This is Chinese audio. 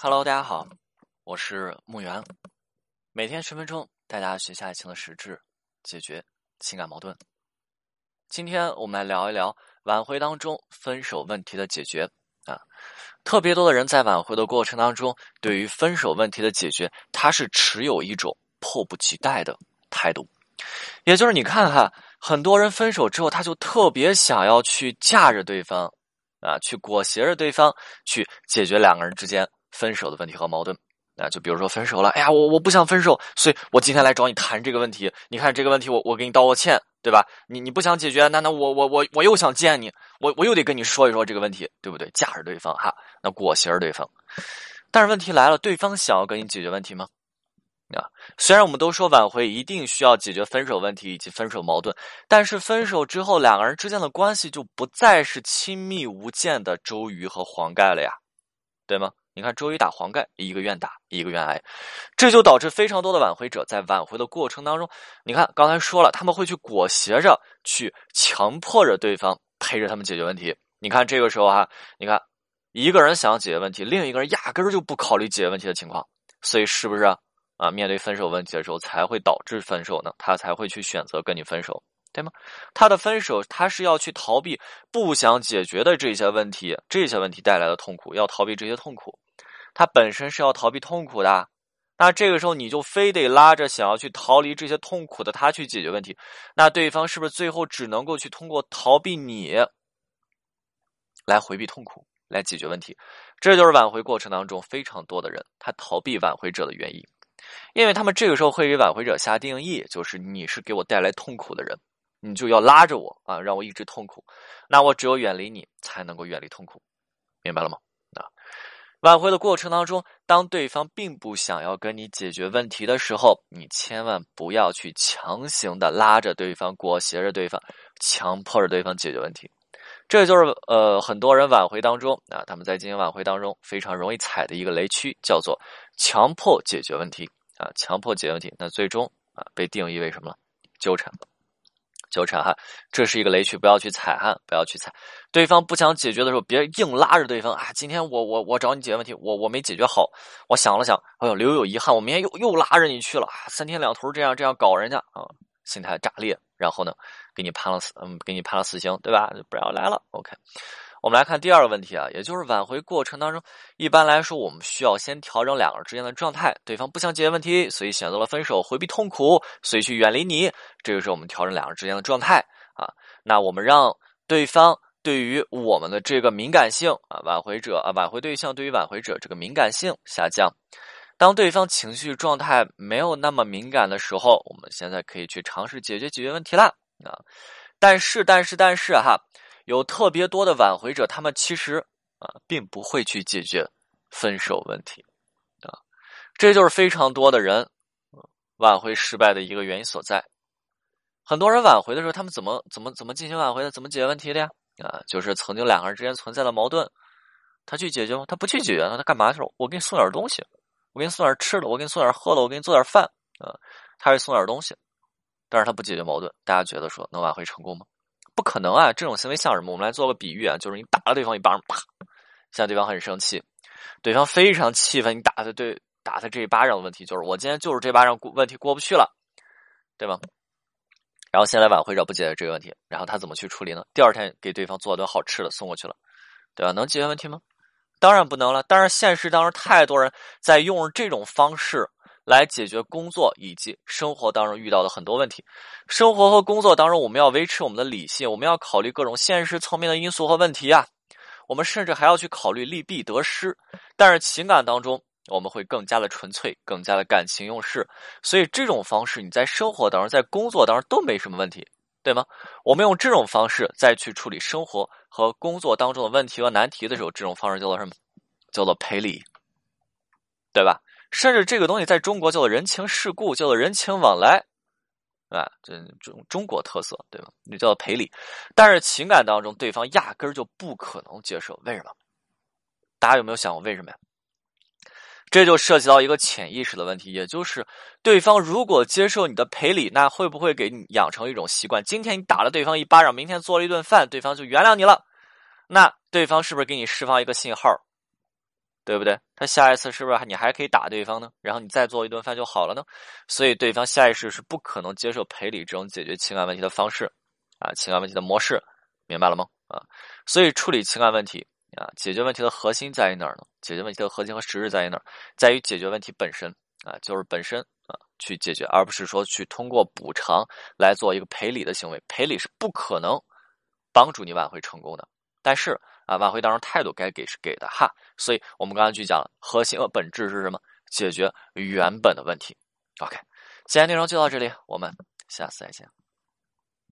Hello，大家好，我是木源，每天十分钟带大家学下爱情的实质，解决情感矛盾。今天我们来聊一聊挽回当中分手问题的解决啊。特别多的人在挽回的过程当中，对于分手问题的解决，他是持有一种迫不及待的态度。也就是你看看，很多人分手之后，他就特别想要去架着对方啊，去裹挟着对方去解决两个人之间。分手的问题和矛盾，啊，就比如说分手了，哎呀，我我不想分手，所以我今天来找你谈这个问题。你看这个问题，我我给你道个歉，对吧？你你不想解决，那那我我我我又想见你，我我又得跟你说一说这个问题，对不对？架着对方哈，那裹挟着对方。但是问题来了，对方想要跟你解决问题吗？啊，虽然我们都说挽回一定需要解决分手问题以及分手矛盾，但是分手之后两个人之间的关系就不再是亲密无间的周瑜和黄盖了呀，对吗？你看，周瑜打黄盖，一个愿打，一个愿挨，这就导致非常多的挽回者在挽回的过程当中，你看刚才说了，他们会去裹挟着，去强迫着对方陪着他们解决问题。你看这个时候哈，你看一个人想解决问题，另一个人压根儿就不考虑解决问题的情况，所以是不是啊？面对分手问题的时候，才会导致分手呢？他才会去选择跟你分手。对吗？他的分手，他是要去逃避不想解决的这些问题，这些问题带来的痛苦，要逃避这些痛苦。他本身是要逃避痛苦的，那这个时候你就非得拉着想要去逃离这些痛苦的他去解决问题，那对方是不是最后只能够去通过逃避你来回避痛苦，来解决问题？这就是挽回过程当中非常多的人他逃避挽回者的原因，因为他们这个时候会给挽回者下定义，就是你是给我带来痛苦的人。你就要拉着我啊，让我一直痛苦。那我只有远离你，才能够远离痛苦，明白了吗？挽回的过程当中，当对方并不想要跟你解决问题的时候，你千万不要去强行的拉着对方，裹挟着对方，强迫着对方解决问题。这就是呃，很多人挽回当中啊，他们在进行挽回当中非常容易踩的一个雷区，叫做强迫解决问题啊，强迫解决问题，那最终啊被定义为什么？纠缠。纠缠哈，这是一个雷区，不要去踩哈，不要去踩。对方不想解决的时候，别硬拉着对方啊。今天我我我找你解决问题，我我没解决好，我想了想，哎呦，留有遗憾，我明天又又拉着你去了，三天两头这样这样搞人家啊，心态炸裂，然后呢，给你判了死，嗯，给你判了死刑，对吧？不要来了，OK。我们来看第二个问题啊，也就是挽回过程当中，一般来说，我们需要先调整两个人之间的状态。对方不想解决问题，所以选择了分手，回避痛苦，所以去远离你。这个时候，我们调整两个人之间的状态啊。那我们让对方对于我们的这个敏感性啊，挽回者啊，挽回对象对于挽回者这个敏感性下降。当对方情绪状态没有那么敏感的时候，我们现在可以去尝试解决解决问题啦啊。但是，但是，但是哈。有特别多的挽回者，他们其实啊，并不会去解决分手问题啊，这就是非常多的人挽回失败的一个原因所在。很多人挽回的时候，他们怎么怎么怎么进行挽回的？怎么解决问题的呀？啊，就是曾经两个人之间存在的矛盾，他去解决吗？他不去解决，那他干嘛去了？我给你送点东西，我给你送点吃的，我给你送点喝的，我给你做点饭啊，他会送点东西，但是他不解决矛盾。大家觉得说能挽回成功吗？不可能啊！这种行为像什么？我们来做个比喻啊，就是你打了对方一巴掌，啪，现在对方很生气，对方非常气愤，你打他对打他这一巴掌的问题，就是我今天就是这巴掌过问题过不去了，对吗？然后现在挽回者不解决这个问题，然后他怎么去处理呢？第二天给对方做顿好吃的送过去了，对吧？能解决问题吗？当然不能了。但是现实当中太多人在用这种方式。来解决工作以及生活当中遇到的很多问题。生活和工作当中，我们要维持我们的理性，我们要考虑各种现实层面的因素和问题啊。我们甚至还要去考虑利弊得失。但是情感当中，我们会更加的纯粹，更加的感情用事。所以这种方式，你在生活当中、在工作当中都没什么问题，对吗？我们用这种方式再去处理生活和工作当中的问题和难题的时候，这种方式叫做什么？叫做赔礼，对吧？甚至这个东西在中国叫做人情世故，叫做人情往来，啊，这中中国特色，对吧？你叫赔礼。但是情感当中，对方压根儿就不可能接受。为什么？大家有没有想过为什么呀？这就涉及到一个潜意识的问题，也就是对方如果接受你的赔礼，那会不会给你养成一种习惯？今天你打了对方一巴掌，明天做了一顿饭，对方就原谅你了？那对方是不是给你释放一个信号？对不对？他下一次是不是你还可以打对方呢？然后你再做一顿饭就好了呢？所以对方下意识是不可能接受赔礼这种解决情感问题的方式啊，情感问题的模式，明白了吗？啊，所以处理情感问题啊，解决问题的核心在于哪儿呢？解决问题的核心和实质在于哪儿？在于解决问题本身啊，就是本身啊去解决，而不是说去通过补偿来做一个赔礼的行为。赔礼是不可能帮助你挽回成功的。但是啊，挽回当中态度该给是给的哈，所以我们刚刚去讲了核心和本质是什么？解决原本的问题。OK，今天内容就到这里，我们下次再见。